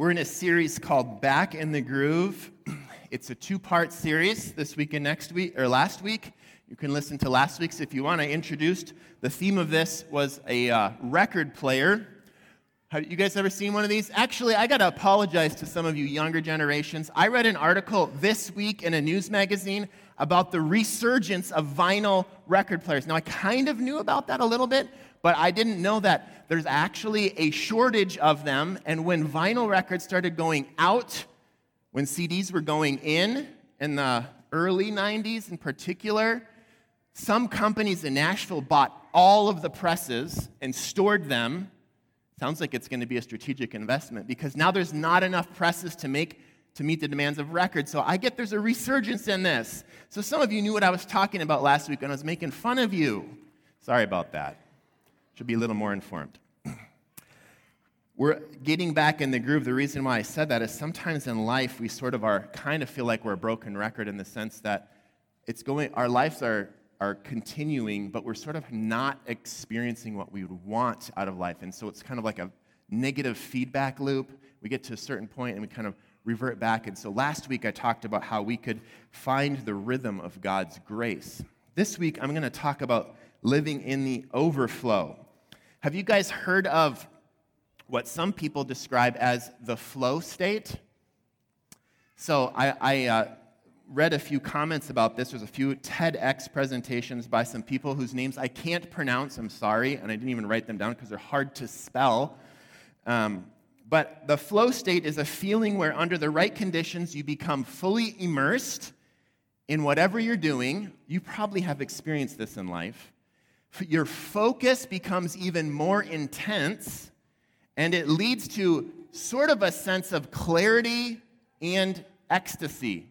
We're in a series called Back in the Groove. It's a two part series this week and next week, or last week. You can listen to last week's if you want. I introduced the theme of this was a uh, record player. Have you guys ever seen one of these? Actually, I got to apologize to some of you younger generations. I read an article this week in a news magazine about the resurgence of vinyl record players. Now, I kind of knew about that a little bit, but I didn't know that there's actually a shortage of them. And when vinyl records started going out, when CDs were going in, in the early 90s in particular, some companies in Nashville bought all of the presses and stored them. Sounds like it's going to be a strategic investment because now there's not enough presses to make to meet the demands of records. So I get there's a resurgence in this. So some of you knew what I was talking about last week when I was making fun of you. Sorry about that. Should be a little more informed. We're getting back in the groove. The reason why I said that is sometimes in life we sort of are kind of feel like we're a broken record in the sense that it's going our lives are are continuing, but we're sort of not experiencing what we would want out of life. And so it's kind of like a negative feedback loop. We get to a certain point and we kind of revert back. And so last week I talked about how we could find the rhythm of God's grace. This week I'm going to talk about living in the overflow. Have you guys heard of what some people describe as the flow state? So I, I uh, read a few comments about this. There's a few TEDx presentations by some people whose names I can't pronounce. I'm sorry, and I didn't even write them down because they're hard to spell. Um, but the flow state is a feeling where, under the right conditions, you become fully immersed in whatever you're doing. You probably have experienced this in life your focus becomes even more intense, and it leads to sort of a sense of clarity and ecstasy.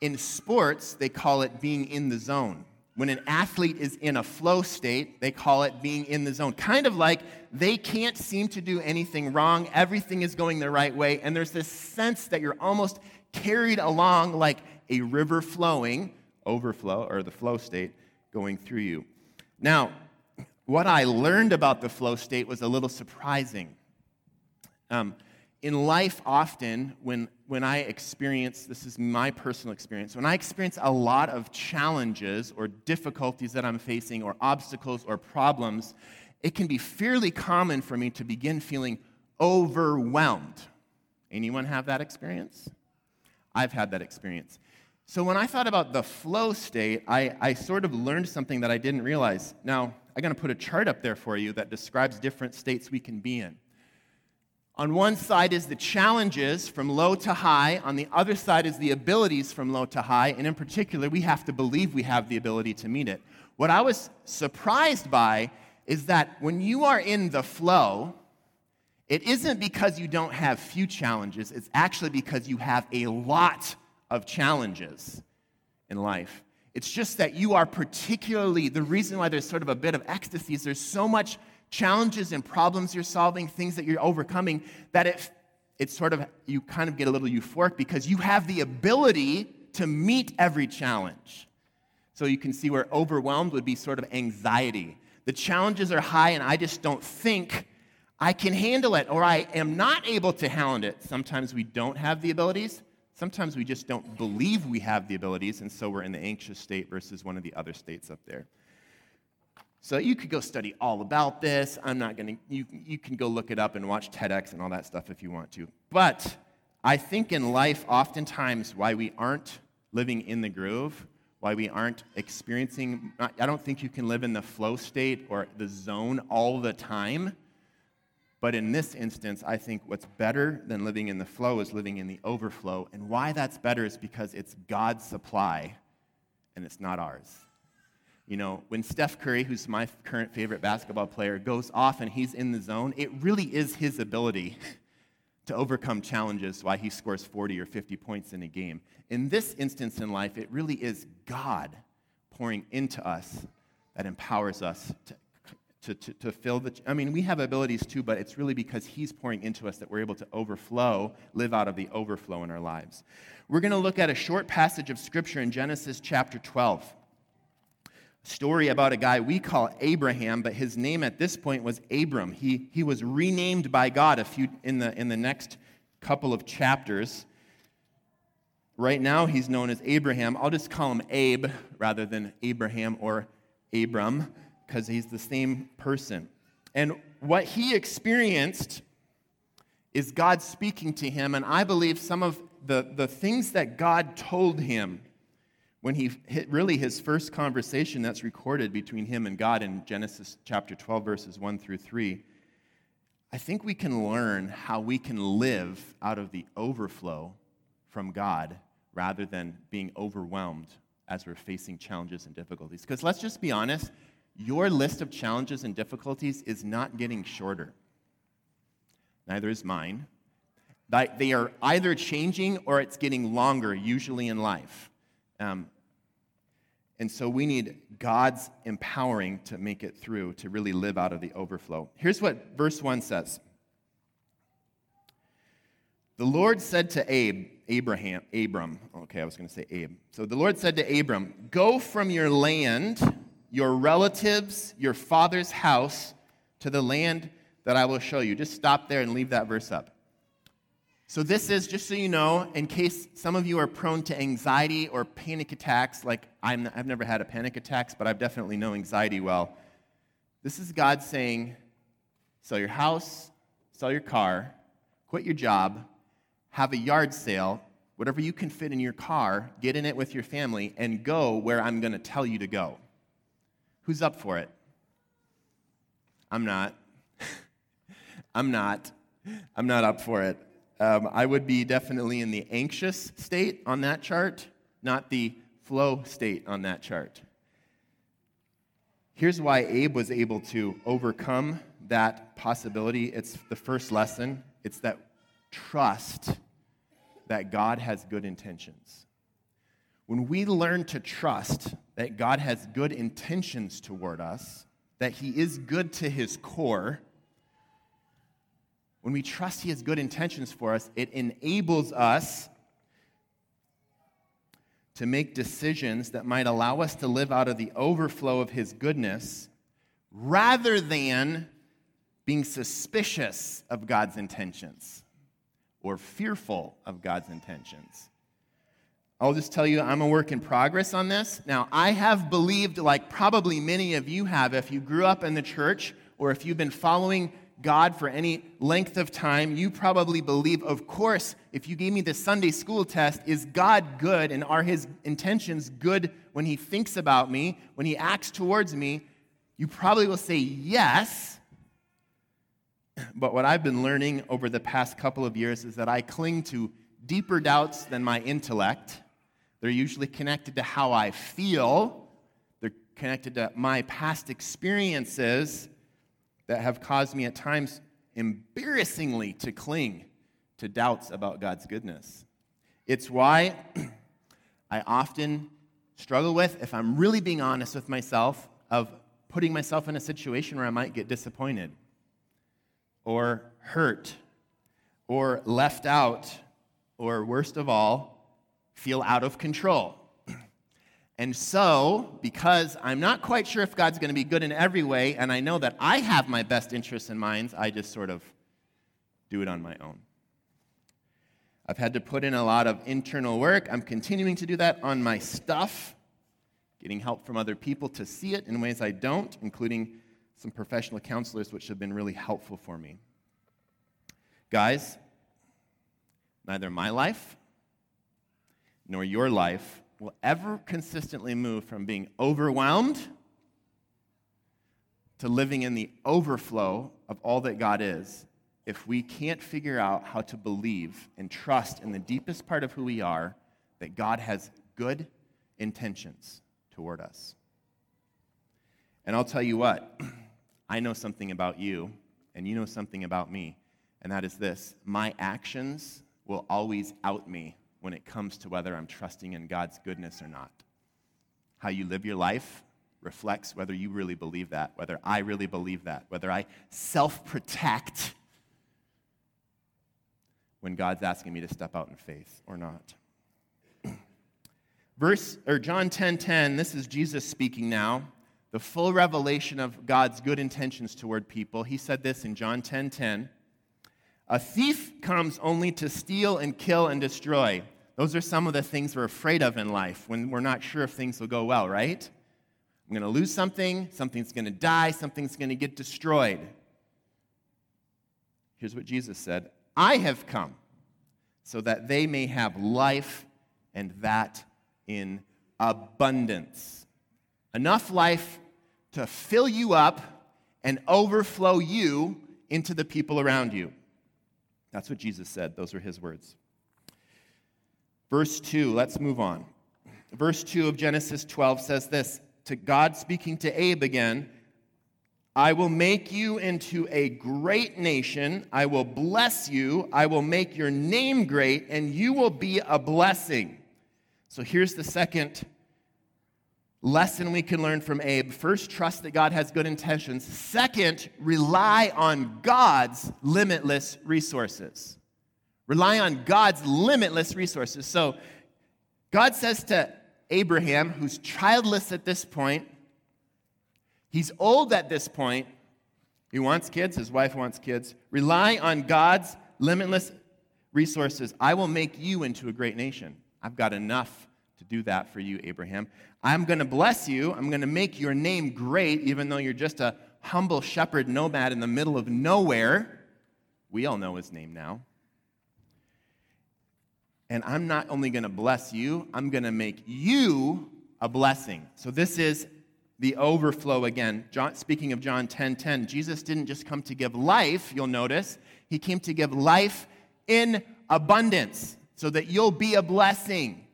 In sports, they call it being in the zone. When an athlete is in a flow state, they call it being in the zone. Kind of like they can't seem to do anything wrong, everything is going the right way, and there's this sense that you're almost carried along like a river flowing, overflow, or the flow state going through you. Now, what I learned about the flow state was a little surprising. Um, in life, often, when, when I experience, this is my personal experience, when I experience a lot of challenges or difficulties that I'm facing, or obstacles or problems, it can be fairly common for me to begin feeling overwhelmed. Anyone have that experience? I've had that experience. So when I thought about the flow state, I, I sort of learned something that I didn't realize. Now, I'm going to put a chart up there for you that describes different states we can be in. On one side is the challenges from low to high. On the other side is the abilities from low to high. And in particular, we have to believe we have the ability to meet it. What I was surprised by is that when you are in the flow, it isn't because you don't have few challenges, it's actually because you have a lot of challenges in life. It's just that you are particularly, the reason why there's sort of a bit of ecstasy is there's so much challenges and problems you're solving, things that you're overcoming, that it, it's sort of, you kind of get a little euphoric because you have the ability to meet every challenge. So you can see where overwhelmed would be sort of anxiety. The challenges are high, and I just don't think I can handle it, or I am not able to handle it. Sometimes we don't have the abilities. Sometimes we just don't believe we have the abilities, and so we're in the anxious state versus one of the other states up there. So you could go study all about this. I'm not going to, you, you can go look it up and watch TEDx and all that stuff if you want to. But I think in life, oftentimes, why we aren't living in the groove, why we aren't experiencing, I don't think you can live in the flow state or the zone all the time but in this instance, I think what's better than living in the flow is living in the overflow. And why that's better is because it's God's supply and it's not ours. You know, when Steph Curry, who's my current favorite basketball player, goes off and he's in the zone, it really is his ability to overcome challenges why he scores 40 or 50 points in a game. In this instance in life, it really is God pouring into us that empowers us to to, to, to fill the. I mean, we have abilities too, but it's really because He's pouring into us that we're able to overflow, live out of the overflow in our lives. We're going to look at a short passage of Scripture in Genesis chapter 12. Story about a guy we call Abraham, but his name at this point was Abram. He, he was renamed by God a few, in, the, in the next couple of chapters. Right now, he's known as Abraham. I'll just call him Abe rather than Abraham or Abram because he's the same person. And what he experienced is God speaking to him, and I believe some of the, the things that God told him when he hit really his first conversation that's recorded between him and God in Genesis chapter 12, verses 1 through 3, I think we can learn how we can live out of the overflow from God rather than being overwhelmed as we're facing challenges and difficulties. Because let's just be honest, your list of challenges and difficulties is not getting shorter. Neither is mine. They are either changing or it's getting longer, usually in life. Um, and so we need God's empowering to make it through, to really live out of the overflow. Here's what verse 1 says The Lord said to Abe, Abraham, Abram, okay, I was going to say Abe. So the Lord said to Abram, Go from your land your relatives, your father's house, to the land that I will show you. Just stop there and leave that verse up. So, this is, just so you know, in case some of you are prone to anxiety or panic attacks, like i have never had a panic attacks, but I've definitely know anxiety well. This is God saying, sell your house, sell your car, quit your job, have a yard sale, whatever you can fit in your car, get in it with your family, and go where I'm going to tell you to go. Who's up for it? I'm not. I'm not. I'm not up for it. Um, I would be definitely in the anxious state on that chart, not the flow state on that chart. Here's why Abe was able to overcome that possibility. It's the first lesson. It's that trust that God has good intentions. When we learn to trust that God has good intentions toward us, that He is good to His core, when we trust He has good intentions for us, it enables us to make decisions that might allow us to live out of the overflow of His goodness rather than being suspicious of God's intentions or fearful of God's intentions. I'll just tell you, I'm a work in progress on this. Now, I have believed, like probably many of you have, if you grew up in the church or if you've been following God for any length of time, you probably believe, of course, if you gave me the Sunday school test, is God good and are his intentions good when he thinks about me, when he acts towards me? You probably will say yes. But what I've been learning over the past couple of years is that I cling to deeper doubts than my intellect they're usually connected to how I feel, they're connected to my past experiences that have caused me at times embarrassingly to cling to doubts about God's goodness. It's why I often struggle with, if I'm really being honest with myself, of putting myself in a situation where I might get disappointed or hurt or left out or worst of all, feel out of control. And so, because I'm not quite sure if God's going to be good in every way, and I know that I have my best interests in mind, I just sort of do it on my own. I've had to put in a lot of internal work. I'm continuing to do that on my stuff, getting help from other people to see it in ways I don't, including some professional counselors, which have been really helpful for me. Guys, neither my life nor your life will ever consistently move from being overwhelmed to living in the overflow of all that God is if we can't figure out how to believe and trust in the deepest part of who we are that God has good intentions toward us. And I'll tell you what, I know something about you, and you know something about me, and that is this my actions will always out me when it comes to whether I'm trusting in God's goodness or not. How you live your life reflects whether you really believe that, whether I really believe that, whether I self protect when God's asking me to step out in faith or not. Verse or John 10:10, 10, 10, this is Jesus speaking now, the full revelation of God's good intentions toward people. He said this in John 10:10. 10, 10, A thief comes only to steal and kill and destroy. Those are some of the things we're afraid of in life when we're not sure if things will go well, right? I'm going to lose something, something's going to die, something's going to get destroyed. Here's what Jesus said I have come so that they may have life and that in abundance. Enough life to fill you up and overflow you into the people around you. That's what Jesus said. Those are his words. Verse 2, let's move on. Verse 2 of Genesis 12 says this to God speaking to Abe again I will make you into a great nation. I will bless you. I will make your name great, and you will be a blessing. So here's the second lesson we can learn from Abe. First, trust that God has good intentions. Second, rely on God's limitless resources. Rely on God's limitless resources. So, God says to Abraham, who's childless at this point, he's old at this point, he wants kids, his wife wants kids. Rely on God's limitless resources. I will make you into a great nation. I've got enough to do that for you, Abraham. I'm going to bless you. I'm going to make your name great, even though you're just a humble shepherd nomad in the middle of nowhere. We all know his name now. And I'm not only going to bless you, I'm going to make you a blessing. So this is the overflow again. John, speaking of John 10 10, Jesus didn't just come to give life, you'll notice. He came to give life in abundance so that you'll be a blessing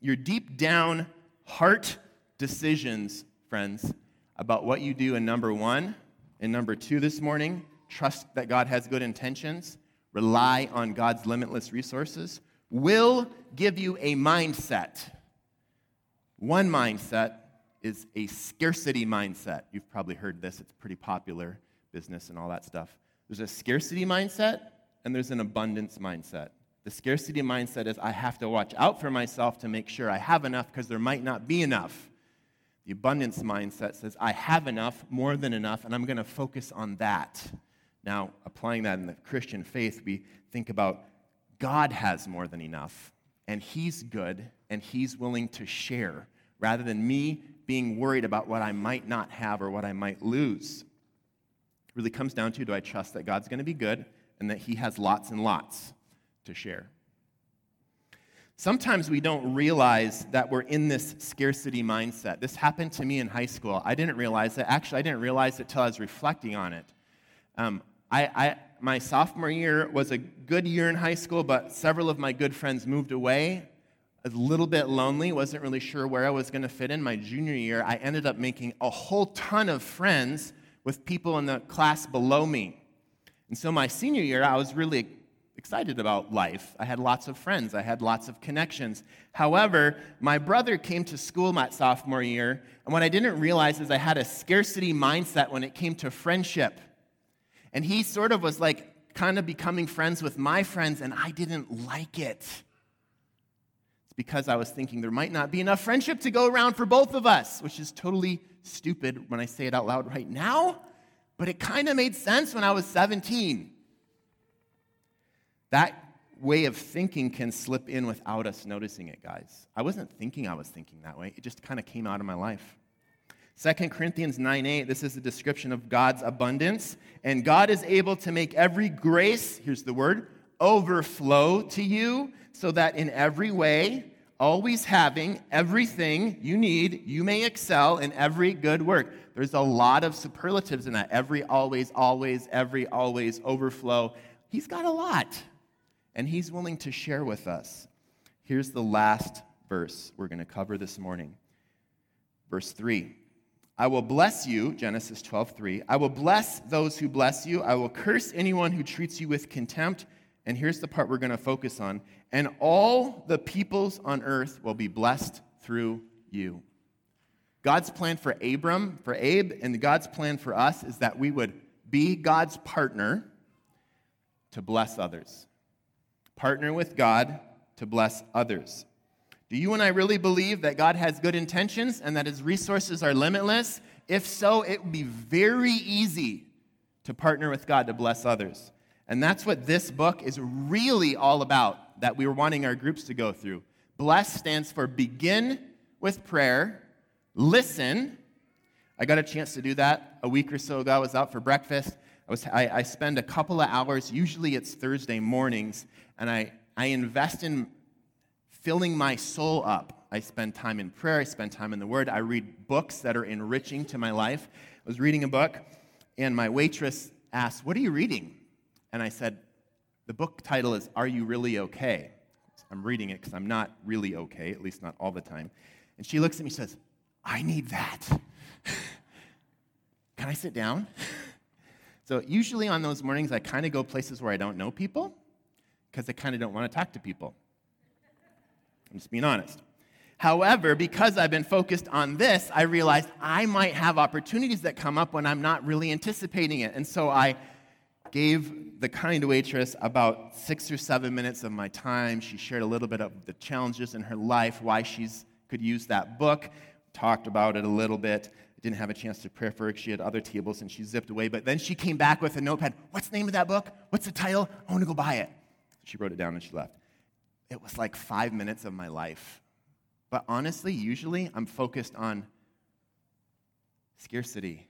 your deep down heart decisions, friends, about what you do in number one and number two this morning, trust that God has good intentions, rely on God's limitless resources, will give you a mindset. One mindset is a scarcity mindset. You've probably heard this, it's pretty popular, business and all that stuff. There's a scarcity mindset and there's an abundance mindset. The scarcity mindset is I have to watch out for myself to make sure I have enough because there might not be enough. The abundance mindset says I have enough, more than enough, and I'm going to focus on that. Now, applying that in the Christian faith, we think about God has more than enough, and He's good, and He's willing to share, rather than me being worried about what I might not have or what I might lose. It really comes down to do I trust that God's going to be good and that He has lots and lots? To share. Sometimes we don't realize that we're in this scarcity mindset. This happened to me in high school. I didn't realize it. Actually, I didn't realize it till I was reflecting on it. Um, I, I, my sophomore year was a good year in high school, but several of my good friends moved away. A little bit lonely, wasn't really sure where I was going to fit in. My junior year, I ended up making a whole ton of friends with people in the class below me. And so my senior year, I was really excited about life. I had lots of friends, I had lots of connections. However, my brother came to school my sophomore year, and what I didn't realize is I had a scarcity mindset when it came to friendship. And he sort of was like kind of becoming friends with my friends, and I didn't like it. It's because I was thinking there might not be enough friendship to go around for both of us, which is totally stupid when I say it out loud right now, but it kind of made sense when I was 17. That way of thinking can slip in without us noticing it, guys. I wasn't thinking I was thinking that way, it just kind of came out of my life. 2 Corinthians 9 8, this is a description of God's abundance. And God is able to make every grace, here's the word, overflow to you, so that in every way, always having everything you need, you may excel in every good work. There's a lot of superlatives in that. Every, always, always, every, always, overflow. He's got a lot and He's willing to share with us. Here's the last verse we're going to cover this morning. Verse 3. I will bless you, Genesis 12:3. I will bless those who bless you. I will curse anyone who treats you with contempt. And here's the part we're going to focus on. And all the peoples on earth will be blessed through you. God's plan for Abram, for Abe, and God's plan for us is that we would be God's partner to bless others partner with God to bless others. Do you and I really believe that God has good intentions and that his resources are limitless? If so, it would be very easy to partner with God to bless others. And that's what this book is really all about that we were wanting our groups to go through. Bless stands for begin with prayer, listen. I got a chance to do that a week or so ago. I was out for breakfast. I, was, I, I spend a couple of hours, usually it's Thursday mornings, and I, I invest in filling my soul up. I spend time in prayer, I spend time in the Word, I read books that are enriching to my life. I was reading a book, and my waitress asked, What are you reading? And I said, The book title is Are You Really Okay? I'm reading it because I'm not really okay, at least not all the time. And she looks at me and says, I need that. Can I sit down? So, usually on those mornings, I kind of go places where I don't know people because I kind of don't want to talk to people. I'm just being honest. However, because I've been focused on this, I realized I might have opportunities that come up when I'm not really anticipating it. And so I gave the kind waitress about six or seven minutes of my time. She shared a little bit of the challenges in her life, why she could use that book, talked about it a little bit. Didn't have a chance to pray for her. She had other tables and she zipped away. But then she came back with a notepad. What's the name of that book? What's the title? I want to go buy it. She wrote it down and she left. It was like five minutes of my life. But honestly, usually I'm focused on scarcity.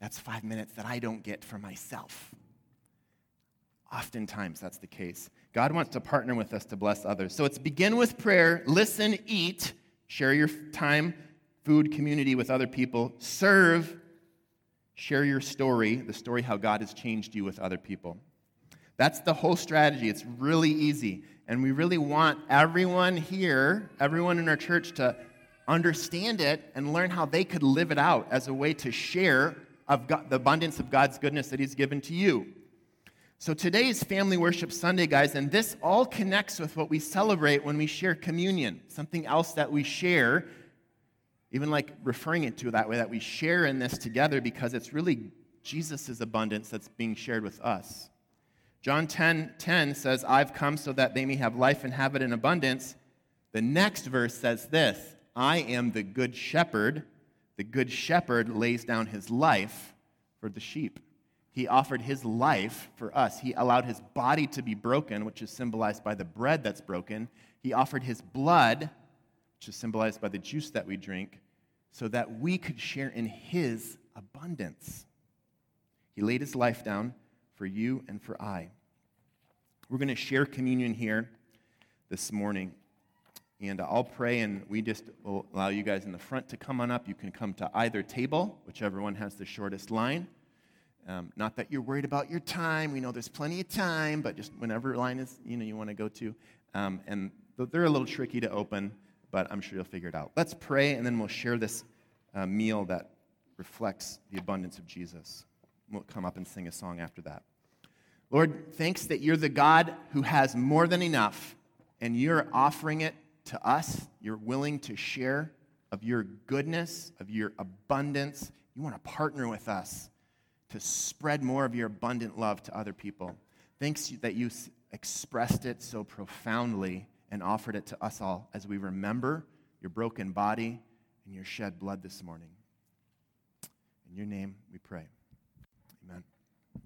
That's five minutes that I don't get for myself. Oftentimes, that's the case. God wants to partner with us to bless others. So it's begin with prayer, listen, eat, share your time, food, community with other people, serve, share your story, the story how God has changed you with other people. That's the whole strategy. It's really easy. And we really want everyone here, everyone in our church, to understand it and learn how they could live it out as a way to share of God, the abundance of God's goodness that He's given to you. So today is Family Worship Sunday, guys, and this all connects with what we celebrate when we share communion, something else that we share, even like referring it to that way, that we share in this together because it's really Jesus' abundance that's being shared with us. John 10 10 says, I've come so that they may have life and have it in abundance. The next verse says this I am the good shepherd. The good shepherd lays down his life for the sheep. He offered his life for us. He allowed his body to be broken, which is symbolized by the bread that's broken. He offered his blood, which is symbolized by the juice that we drink, so that we could share in his abundance. He laid his life down for you and for I. We're going to share communion here this morning. And I'll pray, and we just will allow you guys in the front to come on up. You can come to either table, whichever one has the shortest line. Um, not that you're worried about your time. We know there's plenty of time, but just whenever line is you know you want to go to. Um, and they're a little tricky to open, but I'm sure you'll figure it out. Let's pray, and then we'll share this uh, meal that reflects the abundance of Jesus. We'll come up and sing a song after that. Lord, thanks that you're the God who has more than enough, and you're offering it to us. You're willing to share of your goodness, of your abundance. You want to partner with us to spread more of your abundant love to other people. Thanks that you expressed it so profoundly and offered it to us all as we remember your broken body and your shed blood this morning. In your name we pray.